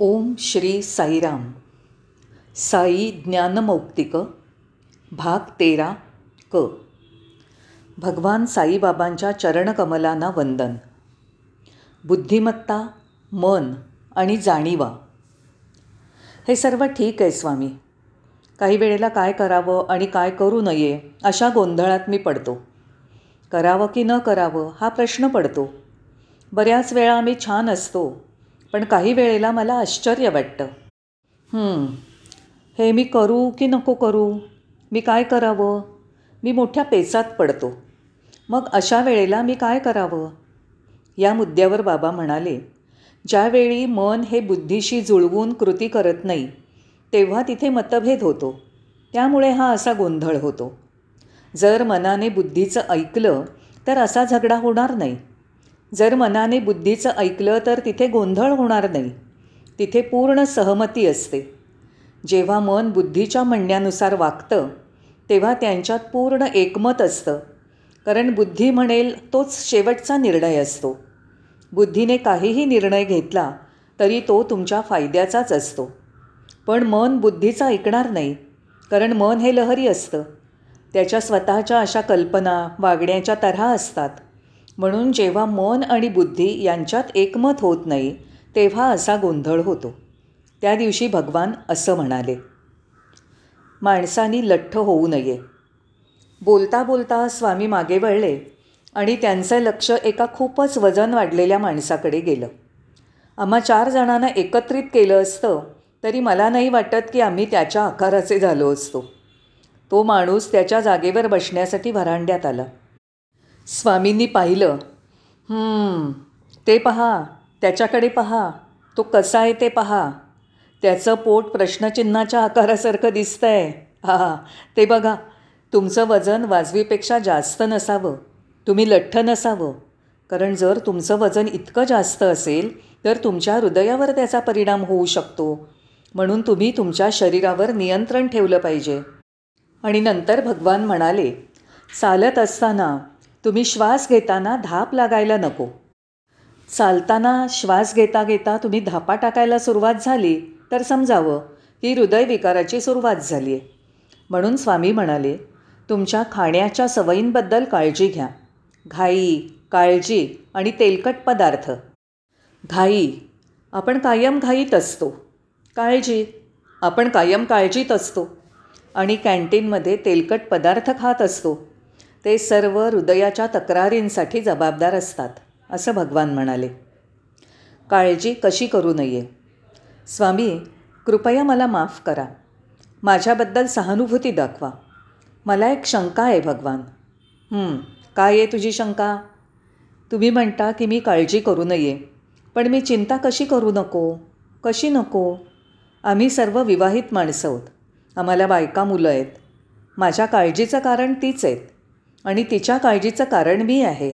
ओम श्री साईराम. साई ज्ञानमौक्तिक भाग तेरा क. भगवान साईबाबांच्या चरणकमलांना वंदन. बुद्धिमत्ता मन आणि जाणीवा. हे सर्व ठीक आहे स्वामी. काही वेळेला काय करावं आणि काय करू नये अशा गोंधळात मी पडतो. करावं की न करावं हा प्रश्न पडतो. बऱ्याच वेळा आम्ही छान असतो पण काही वेळेला मला आश्चर्य वाटतं. हे मी करू की नको करू? मी काय करावं? मी मोठ्या पेचात पडतो. मग अशा वेळेला मी काय करावं? या मुद्द्यावर बाबा म्हणाले ज्यावेळी मन हे बुद्धीशी जुळवून कृती करत नाही तेव्हा तिथे मतभेद होतो. त्यामुळे हा असा गोंधळ होतो. जर मनाने बुद्धीचं ऐकलं तर असा झगडा होणार नाही. जर मनाने बुद्धीचं ऐकलं तर तिथे गोंधळ होणार नाही. तिथे पूर्ण सहमती असते. जेव्हा मन बुद्धीच्या म्हणण्यानुसार वागतं तेव्हा त्यांच्यात पूर्ण एकमत असतं. कारण बुद्धी म्हणेल तोच शेवटचा निर्णय असतो. बुद्धीने काहीही निर्णय घेतला तरी तो तुमच्या फायद्याचाच असतो. पण मन बुद्धीचं ऐकणार नाही कारण मन हे लहरी असतं. त्याच्या स्वतःच्या अशा कल्पना वागण्याच्या तऱ्हा असतात. म्हणून जेव्हा मन आणि बुद्धी यांच्यात एकमत होत नाही तेव्हा असा गोंधळ होतो. त्या दिवशी भगवान असं म्हणाले माणसानी लठ्ठ होऊ नये. बोलता बोलता स्वामी मागे वळले आणि त्यांचं लक्ष एका खूपच वजन वाढलेल्या माणसाकडे गेलं. आम्हा चार जणांना एकत्रित केलं असतं तरी मला नाही वाटत की आम्ही त्याच्या आकाराचे झालो असतो. तो माणूस त्याच्या जागेवर बसण्यासाठी व्हरांड्यात आला. स्वामींनी पाहिलं. ते पहा त्याच्याकडे पहा तो कसा आहे ते पहा. त्याचं पोट प्रश्नचिन्हाच्या आकारासारखं दिसतं आहे हा ते बघा तुमचं वजन वाजवीपेक्षा जास्त नसावं. तुम्ही लठ्ठ नसावं. कारण जर तुमचं वजन इतकं जास्त असेल तर तुमच्या हृदयावर त्याचा परिणाम होऊ शकतो. म्हणून तुम्ही तुमच्या शरीरावर नियंत्रण ठेवलं पाहिजे. आणि नंतर भगवान म्हणाले चालत असताना तुम्ही श्वास घेताना धाप लागायला नको. चालताना श्वास घेता घेता तुम्ही धापा टाकायला सुरुवात झाली तर समजावं की हृदयविकाराची सुरुवात झाली आहे. म्हणून स्वामी म्हणाले तुमच्या खाण्याच्या सवयींबद्दल काळजी घ्या. घाई काळजी आणि तेलकट पदार्थ. घाई? आपण कायम घाईत असतो. काळजी? आपण कायम काळजीत असतो आणि कॅन्टीनमध्ये तेलकट पदार्थ खात असतो. ते सर्व हृदयाच्या तक्रारींसाठी जबाबदार असतात असं भगवान म्हणाले. काळजी कशी करू नये? स्वामी कृपया मला माफ करा. माझ्याबद्दल सहानुभूती दाखवा. मला एक शंका आहे भगवान. काय आहे तुझी शंका? तुम्ही म्हणता की मी काळजी करू नये पण मी चिंता कशी करू नको? कशी नको? आम्ही सर्व विवाहित माणसं आहोत. आम्हाला बायका मुलं आहेत. माझ्या काळजीचं कारण तीच आहेत. आणि तिच्या काळजीचं कारण मी आहे.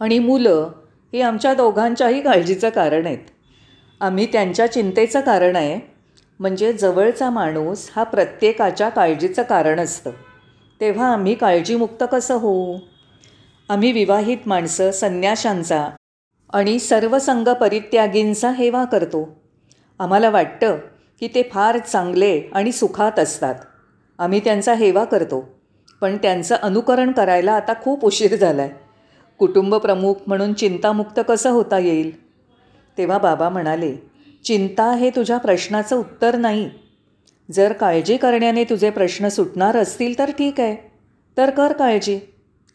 आणि मुलं ही आमच्या दोघांच्याही काळजीचं कारण आहेत. आम्ही त्यांच्या चिंतेचं कारण आहे म्हणजे जवळचा माणूस हा प्रत्येकाच्या काळजीचं कारण असतं. तेव्हा आम्ही काळजीमुक्त कसं होऊ? आम्ही विवाहित माणसं संन्याशांचा आणि सर्वसंग परित्यागींचा हेवा करतो. आम्हाला वाटतं की ते फार चांगले आणि सुखात असतात. आम्ही त्यांचा हेवा करतो. पण त्यांचं अनुकरण करायला आता खूप उशीर झाला आहे कुटुंबप्रमुख म्हणून चिंतामुक्त कसं होता येईल? तेव्हा बाबा म्हणाले चिंता हे तुझ्या प्रश्नाचं उत्तर नाही. जर काळजी करण्याने तुझे प्रश्न सुटणार असतील तर ठीक आहे. तर कर काळजी.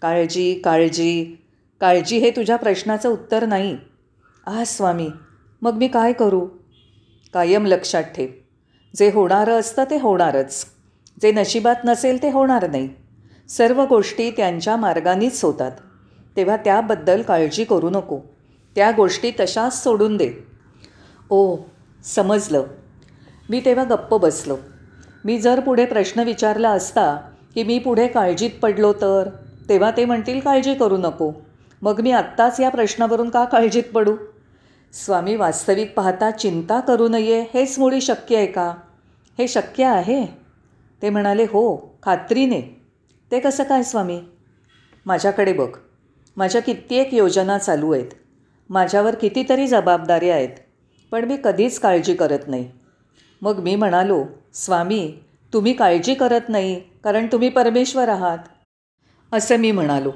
काळजी काळजी. काळजी हे तुझ्या प्रश्नाचं उत्तर नाही. आ स्वामी मग मी काय करू? कायम लक्षात ठेव. जे होणारं असतं ते होणारच. जे नशिबात नसेल ते होणार नाही. सर्व गोष्टी त्यांच्या मार्गानेच होतात. तेव्हा त्याबद्दल काळजी करू नको. त्या गोष्टी तशाच सोडून दे. ओ समजलं. मी तेव्हा गप्प बसलो. मी जर पुढे प्रश्न विचारला असता की मी पुढे काळजीत पडलो तर? तेव्हा ते म्हणतील काळजी करू नको. मग मी आत्ताच या प्रश्नावरून का काळजीत पडू? स्वामी वास्तविक पाहता चिंता करू नये हेच मुळी शक्य आहे का? हे शक्य आहे? ते म्हणाले हो खात्रीने. ते कसं काय स्वामी? माझ्याकडे बघ. माझ्या कित्येक योजना चालू आहेत. माझ्यावर कितीतरी जबाबदाऱ्या आहेत पण मी कधीच काळजी करत नाही. मग मी म्हणालो स्वामी तुम्ही काळजी करत नाही कारण तुम्ही परमेश्वर आहात. असं मी म्हणालो.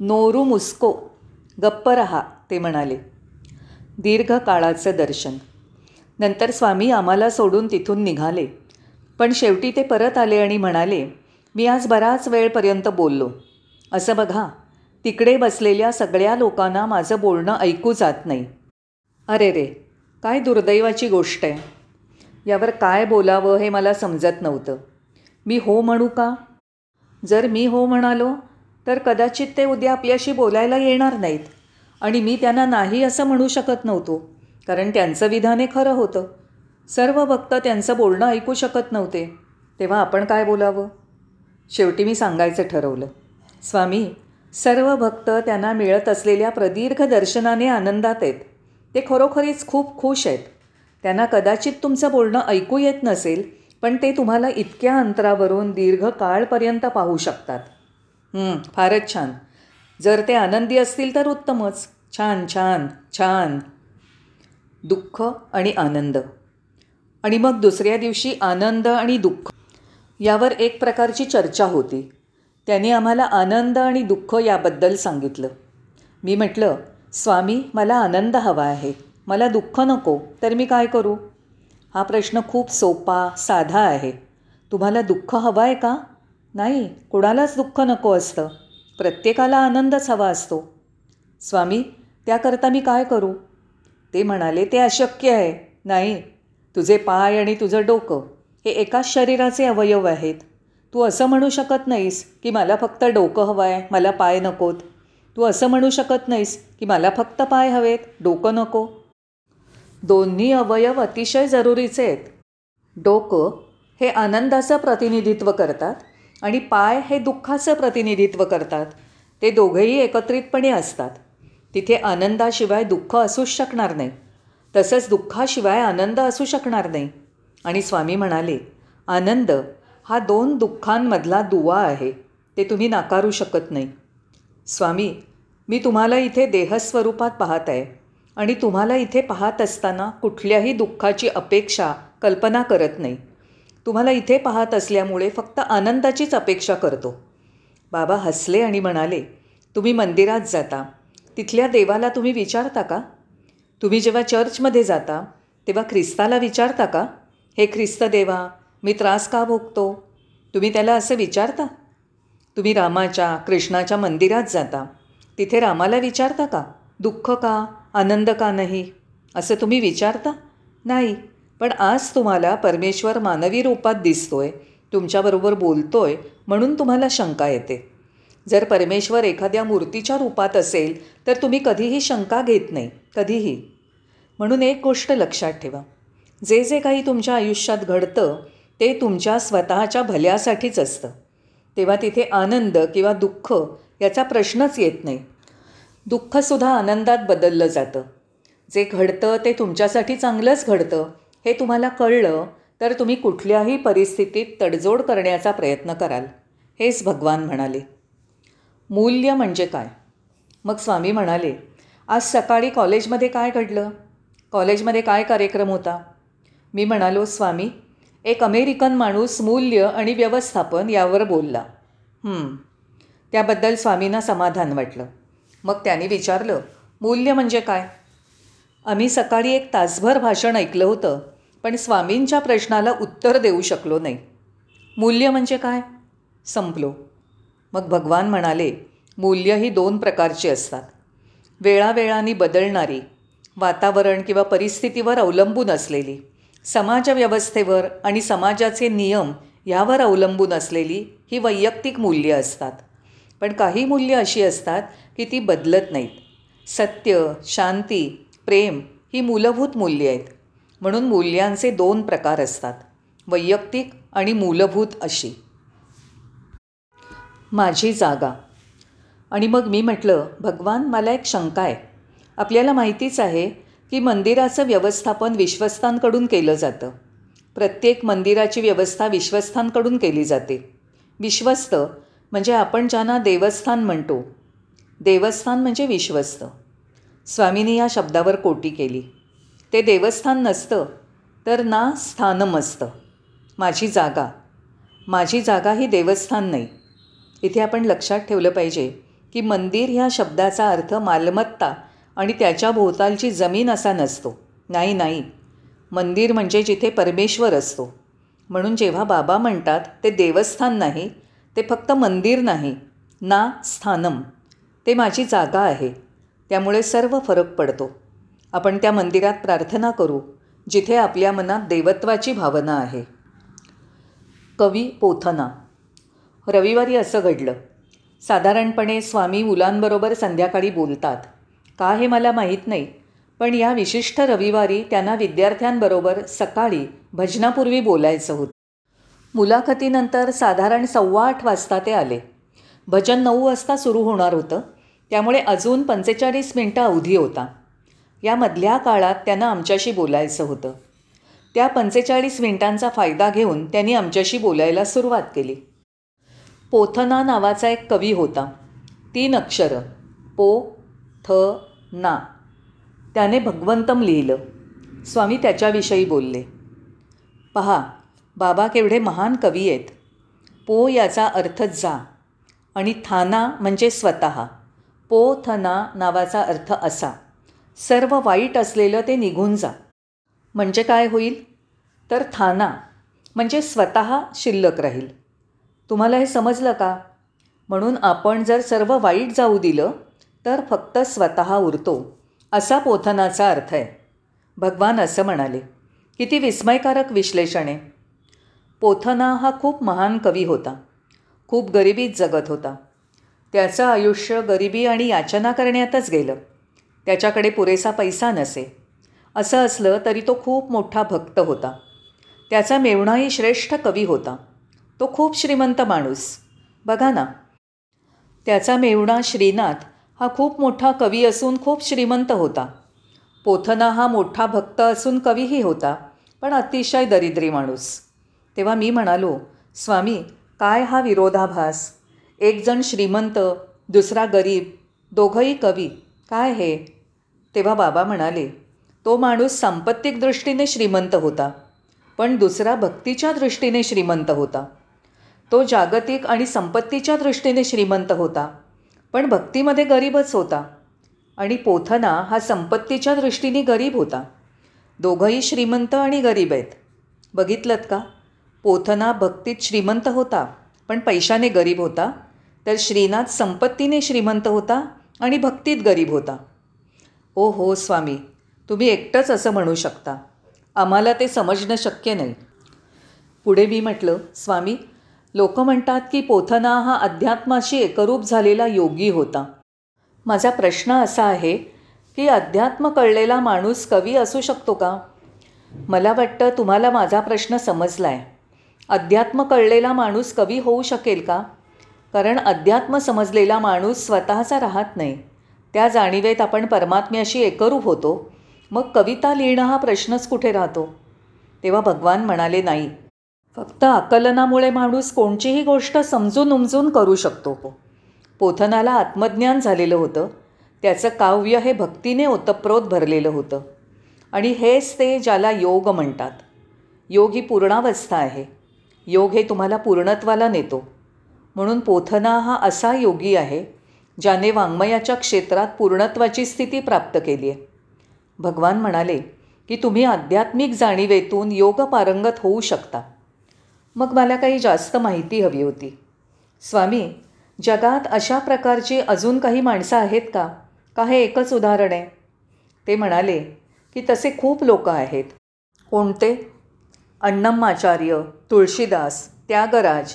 नोरू मुस्को गप्प रहा ते म्हणाले. दीर्घ काळाचं दर्शन. नंतर स्वामी आम्हाला सोडून तिथून निघाले. पण शेवटी ते परत आले आणि म्हणाले मी आज बराच वेळपर्यंत बोललो. असं बघा तिकडे बसलेल्या सगळ्या लोकांना माझं बोलणं ऐकू जात नाही. अरे रे काय दुर्दैवाची गोष्ट आहे. यावर काय बोलावं हे मला समजत नव्हतं. मी हो म्हणू का? जर मी हो म्हणालो तर कदाचित ते उद्या आपल्याशी बोलायला येणार नाहीत. आणि मी त्यांना नाही असं म्हणू शकत नव्हतो कारण त्यांचं विधान हे खरं होतं. सर्व भक्त त्यांचं बोलणं ऐकू शकत नव्हते. तेव्हा आपण काय बोलावं? शेवटी मी सांगायचं ठरवलं. स्वामी सर्व भक्त त्यांना मिळत असलेल्या प्रदीर्घ दर्शनाने आनंदात आहेत. ते खरोखरीच खूप खुश आहेत. त्यांना कदाचित तुमचं बोलणं ऐकू येत नसेल पण ते तुम्हाला इतक्या अंतरावरून दीर्घ काळपर्यंत पाहू शकतात. फारच छान. जर ते आनंदी असतील तर उत्तमच. छान छान छान. दुःख आणि आनंद. आणि मग दुसऱ्या दिवशी आनंद आणि दुःख. यावर एक प्रकारची चर्चा होती. त्यांनी आम्हाला आनंद आणि दुःख याबद्दल सांगितलं. मी म्हटलं स्वामी मला आनंद हवा आहे. मला दुःख नको तर मी काय करू? हा प्रश्न खूप सोपा साधा आहे. तुम्हाला दुःख हवं आहे का? नाही कुणालाच दुःख नको असतं. प्रत्येकाला आनंदच हवा असतो. स्वामी त्याकरता मी काय करू? ते म्हणाले ते अशक्य आहे. नाही तुझे पाय आणि तुझं डोकं हे एकाच शरीराचे अवयव आहेत. तू असं म्हणू शकत नाहीस की मला फक्त डोकं हवं आहे मला पाय नकोत. तू असं म्हणू शकत नाहीस की मला फक्त पाय हवेत डोकं नको. दोन्ही अवयव अतिशय जरुरीचे आहेत. डोकं हे आनंदाचं प्रतिनिधित्व करतात आणि पाय हे दुःखाचं प्रतिनिधित्व करतात. ते दोघेही एकत्रितपणे असतात. तिथे आनंदाशिवाय दुःख असूच शकणार नाही. तसंच दुःखाशिवाय आनंद असू शकणार नाही. आणि स्वामी म्हणाले आनंद हा दोन दुःखांमधला दुवा आहे ते तुम्ही नाकारू शकत नाही. स्वामी मी तुम्हाला इथे देहस्वरूपात पाहत आहे आणि तुम्हाला इथे पाहत असताना कुठल्याही दुःखाची अपेक्षा कल्पना करत नाही. तुम्हाला इथे पाहत असल्यामुळे फक्त आनंदाचीच अपेक्षा करतो. बाबा हसले आणि म्हणाले तुम्ही मंदिरात जाता. तिथल्या देवाला तुम्ही विचारता का? तुम्ही जेव्हा चर्चमध्ये जाता तेव्हा ख्रिस्ताला विचारता का? हे ख्रिस्त देवा मी त्रास का भोगतो? तुम्ही त्याला असं विचारता? तुम्ही रामाच्या कृष्णाच्या मंदिरात जाता. तिथे रामाला विचारता का? दुःख का? आनंद का नाही? असं तुम्ही विचारता? नाही. पण आज तुम्हाला परमेश्वर मानवी रूपात दिसतोय तुमच्याबरोबर बोलतोय म्हणून तुम्हाला शंका येते. जर परमेश्वर एखाद्या मूर्तीच्या रूपात असेल तर तुम्ही कधीही शंका घेत नाही कधीही. म्हणून एक गोष्ट लक्षात ठेवा. जे जे काही तुमच्या आयुष्यात घडतं ते तुमच्या स्वतःच्या भल्यासाठीच असतं. तेव्हा तिथे आनंद किंवा दुःख याचा प्रश्नच येत नाही. दुःखसुद्धा आनंदात बदललं जातं. जे घडतं ते तुमच्यासाठी चांगलंच घडतं हे तुम्हाला कळलं तर तुम्ही कुठल्याही परिस्थितीत तडजोड करण्याचा प्रयत्न कराल. हेच भगवान म्हणाले. मूल्य म्हणजे काय? मग स्वामी म्हणाले आज सकाळी कॉलेजमध्ये काय घडलं? कॉलेजमध्ये काय कार्यक्रम होता? मी म्हणालो स्वामी एक अमेरिकन माणूस मूल्य आणि व्यवस्थापन यावर बोलला. त्याबद्दल स्वामींना समाधान वाटलं. मग त्याने विचारलं मूल्य म्हणजे काय? आम्ही सकाळी एक तासभर भाषण ऐकलं होतं पण स्वामींच्या प्रश्नाला उत्तर देऊ शकलो नाही. मूल्य म्हणजे काय? संपलो. मग भगवान म्हणाले मूल्य ही दोन प्रकारची असतात. वेळावेळाने बदलणारी वातावरण किंवा परिस्थितीवर अवलंबून असलेली. समाजव्यवस्थेवर आणि समाजाचे नियम यावर अवलंबून असलेली ही वैयक्तिक मूल्य असतात. पण काही मूल्य अशी असतात की ती बदलत नाहीत. सत्य शांती प्रेम ही मूलभूत मूल्ये आहेत. म्हणून मूल्यांचे दोन प्रकार असतात वैयक्तिक आणि मूलभूत अशी. माझी जागा. आणि मग मी म्हटलं भगवान मला एक शंका आहे. आपल्याला माहितीच आहे की मंदिराचं व्यवस्थापन विश्वस्तांकडून केलं जातं. प्रत्येक मंदिराची व्यवस्था विश्वस्थांकडून केली जाते. विश्वस्त म्हणजे आपण ज्यांना देवस्थान म्हणतो. देवस्थान म्हणजे विश्वस्त. स्वामींनी या शब्दावर कोटी केली. ते देवस्थान नसतं तर ना स्थानम असतं. माझी जागा. माझी जागा ही देवस्थान नाही. इथे आपण लक्षात ठेवलं पाहिजे की मंदिर ह्या शब्दाचा अर्थ मालमत्ता आणि त्याच्या भोवतालची जमीन असा नसतो. नाही नाही. मंदिर म्हणजे जिथे परमेश्वर असतो. म्हणून जेव्हा बाबा म्हणतात ते देवस्थान नाही ते फक्त मंदिर नाही ना स्थानम ते माझी जागा आहे. त्यामुळे सर्व फरक पडतो. आपण त्या मंदिरात प्रार्थना करू जिथे आपल्या मनात देवत्वाची भावना आहे. कवी पोथना. रविवारी असं घडलं. साधारणपणे स्वामी मुलांबरोबर संध्याकाळी बोलतात. का हे मला माहीत नाही. पण या विशिष्ट रविवारी त्यांना विद्यार्थ्यांबरोबर सकाळी भजनापूर्वी बोलायचं होतं. मुलाखतीनंतर साधारण सव्वा आठ वाजता ते आले. भजन नऊ वाजता सुरू होणार होतं. त्यामुळे अजून पंचेचाळीस मिनटं अवधी होता. या मधल्या काळात त्यांना आमच्याशी बोलायचं होतं. त्या पंचेचाळीस मिनिटांचा फायदा घेऊन त्यांनी आमच्याशी बोलायला सुरुवात केली. पोथना नावाचा एक कवी होता. तीन अक्षरं. पो थ ना. त्याने भगवंतम लिहिलं. स्वामी त्याच्याविषयी बोलले. पहा बाबा केवढे महान कवी आहेत. पो याचा अर्थ जा. आणि थाना म्हणजे स्वतः. पो थना नावाचा अर्थ असा. सर्व वाईट असलेलं ते निघून जा. म्हणजे काय होईल? तर थाना म्हणजे स्वतः शिल्लक राहील. तुम्हाला हे समजलं का? म्हणून आपण जर सर्व वाईट जाऊ दिलं तर फक्त स्वतः उरतो असा पोथनाचा अर्थ आहे. भगवान असं म्हणाले किती विस्मयकारक विश्लेषण. आहे पोथना हा खूप महान कवी होता खूप गरिबीत जगत होता. त्याचं आयुष्य गरिबी आणि याचना करण्यातच गेलं. त्याच्याकडे पुरेसा पैसा नसे. असं असलं तरी तो खूप मोठा भक्त होता. त्याचा मेवणाही श्रेष्ठ कवी होता. तो खूप श्रीमंत माणूस. बघा ना. त्याचा मेवणा श्रीनाथ हा खूप मोठा कवी असून खूप श्रीमंत होता. पोथना हा मोठा भक्त असून कवीही होता पण अतिशय दरिद्री माणूस. तेव्हा मी म्हणालो स्वामी काय हा विरोधाभास? एकजण श्रीमंत दुसरा गरीब दोघंही कवी काय हे? तेव्हा बाबा म्हणाले तो माणूस सांपत्तिक दृष्टीने श्रीमंत होता पण दुसरा भक्तीच्या दृष्टीने श्रीमंत होता. तो जागतिक आणि संपत्तीच्या दृष्टीने श्रीमंत होता. पण भक्तीमध्ये गरीबच होता. आणि पोथना हा संपत्तीच्या दृष्टीने गरीब होता. दोघंही श्रीमंत आणि गरीब आहेत. बघितलंत का? पोथना भक्तीत श्रीमंत होता पण पैशाने गरीब होता. तर श्रीनाथ संपत्तीने श्रीमंत होता आणि भक्तीत गरीब होता. ओ हो स्वामी तुम्ही एकटंच असं म्हणू शकता. आम्हाला ते समजणं शक्य नाही. पुढे मी म्हटलं स्वामी लोक म्हणतात की पोथना हा अध्यात्माशी एकरूप झालेला योगी होता. माझा प्रश्न असा आहे की अध्यात्म कळलेला माणूस कवी असू शकतो का? मला वाटतं तुम्हाला माझा प्रश्न समजला आहे अध्यात्म कळलेला माणूस कवी होऊ शकेल का? कारण अध्यात्म समजलेला माणूस स्वतःचा राहत नाही. त्या जाणीवेत आपण परमात्म्याशी एकरूप होतो. मग कविता लिहिणं हा प्रश्नच कुठे राहतो? तेव्हा भगवान म्हणाले नाही फक्त आकलनामुळे माणूस कोणचीही गोष्ट समजून उमजून करू शकतो. पोथनाला आत्मज्ञान झालेलं होतं. त्याचं काव्य हे भक्तीने ओतप्रोत भरलेलं होतं. आणि हेच ते ज्याला योग म्हणतात. योग ही पूर्णावस्था आहे. योग हे तुम्हाला पूर्णत्वाला नेतो. म्हणून पोथना हा असा योगी आहे ज्याने वाङ्मयाच्या क्षेत्रात पूर्णत्वाची स्थिती प्राप्त केली आहे. भगवान म्हणाले की तुम्ही आध्यात्मिक जाणीवेतून योग पारंगत होऊ शकता. मग मला काही जास्त माहिती हवी होती. स्वामी जगात अशा प्रकारची अजून काही माणसं आहेत का? का हे एकच उदाहरण आहे. ते म्हणाले की तसे खूप लोक आहेत. कोणते? अण्णम्माचार्य तुळशीदास त्यागराज.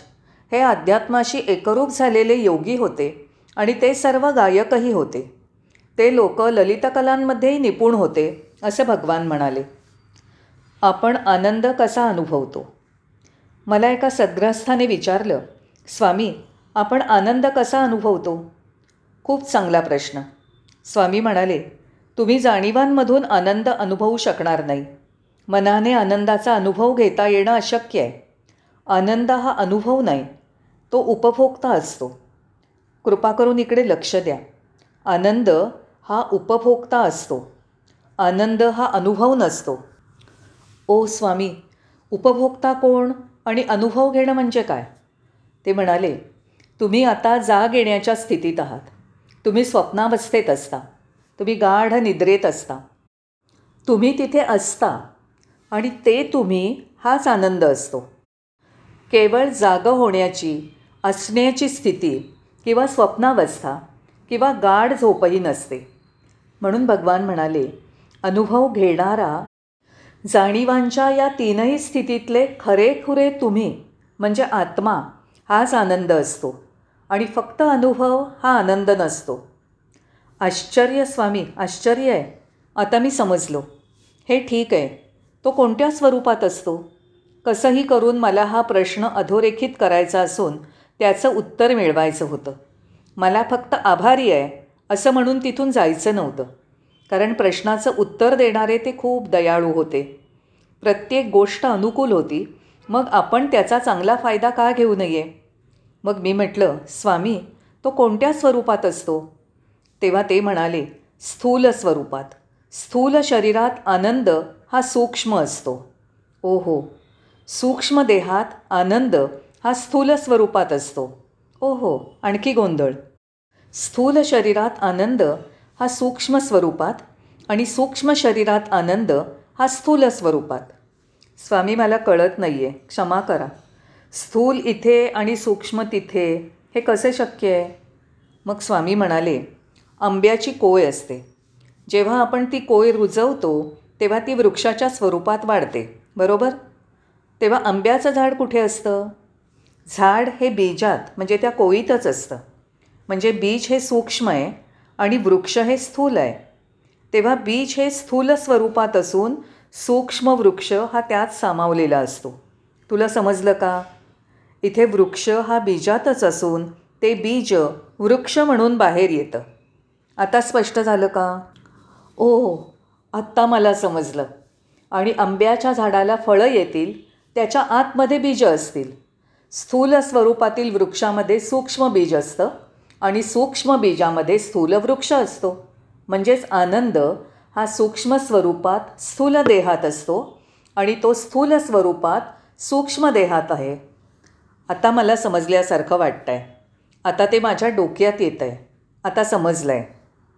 हे अध्यात्माशी एकरूप झालेले योगी होते आणि ते सर्व गायकही होते. ते लोक ललितकलांमध्येही निपुण होते असे भगवान म्हणाले. आपण आनंद कसा अनुभवतो? मला एका सद्ग्रस्थाने विचारलं स्वामी आपण आनंद कसा अनुभवतो? खूप चांगला प्रश्न. स्वामी म्हणाले तुम्ही जाणीवांमधून आनंद अनुभवू शकणार नाही. मनाने आनंदाचा अनुभव घेता येणं अशक्य आहे. आनंद हा अनुभव नाही तो उपभोक्ता असतो. कृपा करून इकडे लक्ष द्या. आनंद हा उपभोक्ता असतो. आनंद हा अनुभव नसतो. ओ स्वामी उपभोक्ता कोण? आणि अनुभव घेणं म्हणजे काय? ते म्हणाले तुम्ही आता जाग येण्याच्या स्थितीत आहात. तुम्ही स्वप्नावस्थेत असता. तुम्ही गाढ निद्रेत असता. तुम्ही तिथे असता आणि ते तुम्ही हाच आनंद असतो. केवळ जागं होण्याची असण्याची स्थिती किंवा स्वप्नावस्था किंवा गाढ झोपही नसते. म्हणून भगवान म्हणाले अनुभव घेणारा जाणीवांच्या या तीनही स्थितीतले खरेखुरे तुम्ही म्हणजे आत्मा हाच आनंद असतो. आणि फक्त अनुभव हा आनंद नसतो. आश्चर्य स्वामी आश्चर्य आहे. आता मी समजलो. हे ठीक आहे. तो कोणत्या स्वरूपात असतो? कसंही करून मला हा प्रश्न अधोरेखित करायचा असून त्याचं उत्तर मिळवायचं होतं. मला फक्त आभारी आहे असं म्हणून तिथून जायचं नव्हतं. कारण प्रश्नाचं उत्तर देणारे ते खूप दयाळू होते. प्रत्येक गोष्ट अनुकूल होती. मग आपण त्याचा चांगला फायदा का घेऊ नये? मग मी म्हटलं स्वामी तो कोणत्या स्वरूपात असतो? तेव्हा ते म्हणाले स्थूल स्वरूपात. स्थूल शरीरात आनंद हा सूक्ष्म असतो. ओहो. सूक्ष्म देहात आनंद हा स्थूल स्वरूपात असतो. ओहो आणखी गोंधळ. स्थूल शरीरात आनंद हा सूक्ष्म स्वरूपात आणि सूक्ष्म शरीरात आनंद हा स्थूल स्वरूपात. स्वामी मला कळत नाही आहे क्षमा करा. स्थूल इथे आणि सूक्ष्म तिथे हे कसे शक्य आहे? मग स्वामी म्हणाले आंब्याची कोय असते. जेव्हा आपण ती कोय रुजवतो तेव्हा ती वृक्षाच्या स्वरूपात वाढते. बरोबर? तेव्हा आंब्याचं झाड कुठे असतं? झाड हे बीजात म्हणजे त्या कोयीतच असतं. म्हणजे बीज हे सूक्ष्म आहे आणि वृक्ष हे स्थूल आहे. तेव्हा बीज हे स्थूल स्वरूपात असून सूक्ष्म वृक्ष हा त्यात सामावलेला असतो. तुला समजलं का? इथे वृक्ष हा बीजातच असून ते बीज वृक्ष म्हणून बाहेर येतं. आता स्पष्ट झालं का? ओ आत्ता मला समजलं. आणि आंब्याच्या झाडाला फळं येतील त्याच्या आतमध्ये बीज असतील. स्थूल स्वरूपातील वृक्षामध्ये सूक्ष्म बीज असतं. आणि सूक्ष्म बीजामध्ये स्थूल वृक्ष असतो. म्हणजेच आनंद हा सूक्ष्म स्वरूपात स्थूल देहात असतो आणि तो स्थूल स्वरूपात सूक्ष्म देहात आहे. आता मला समजल्यासारखं वाटतं आहे आता ते माझ्या डोक्यात येतं आहे आता समजलं आहे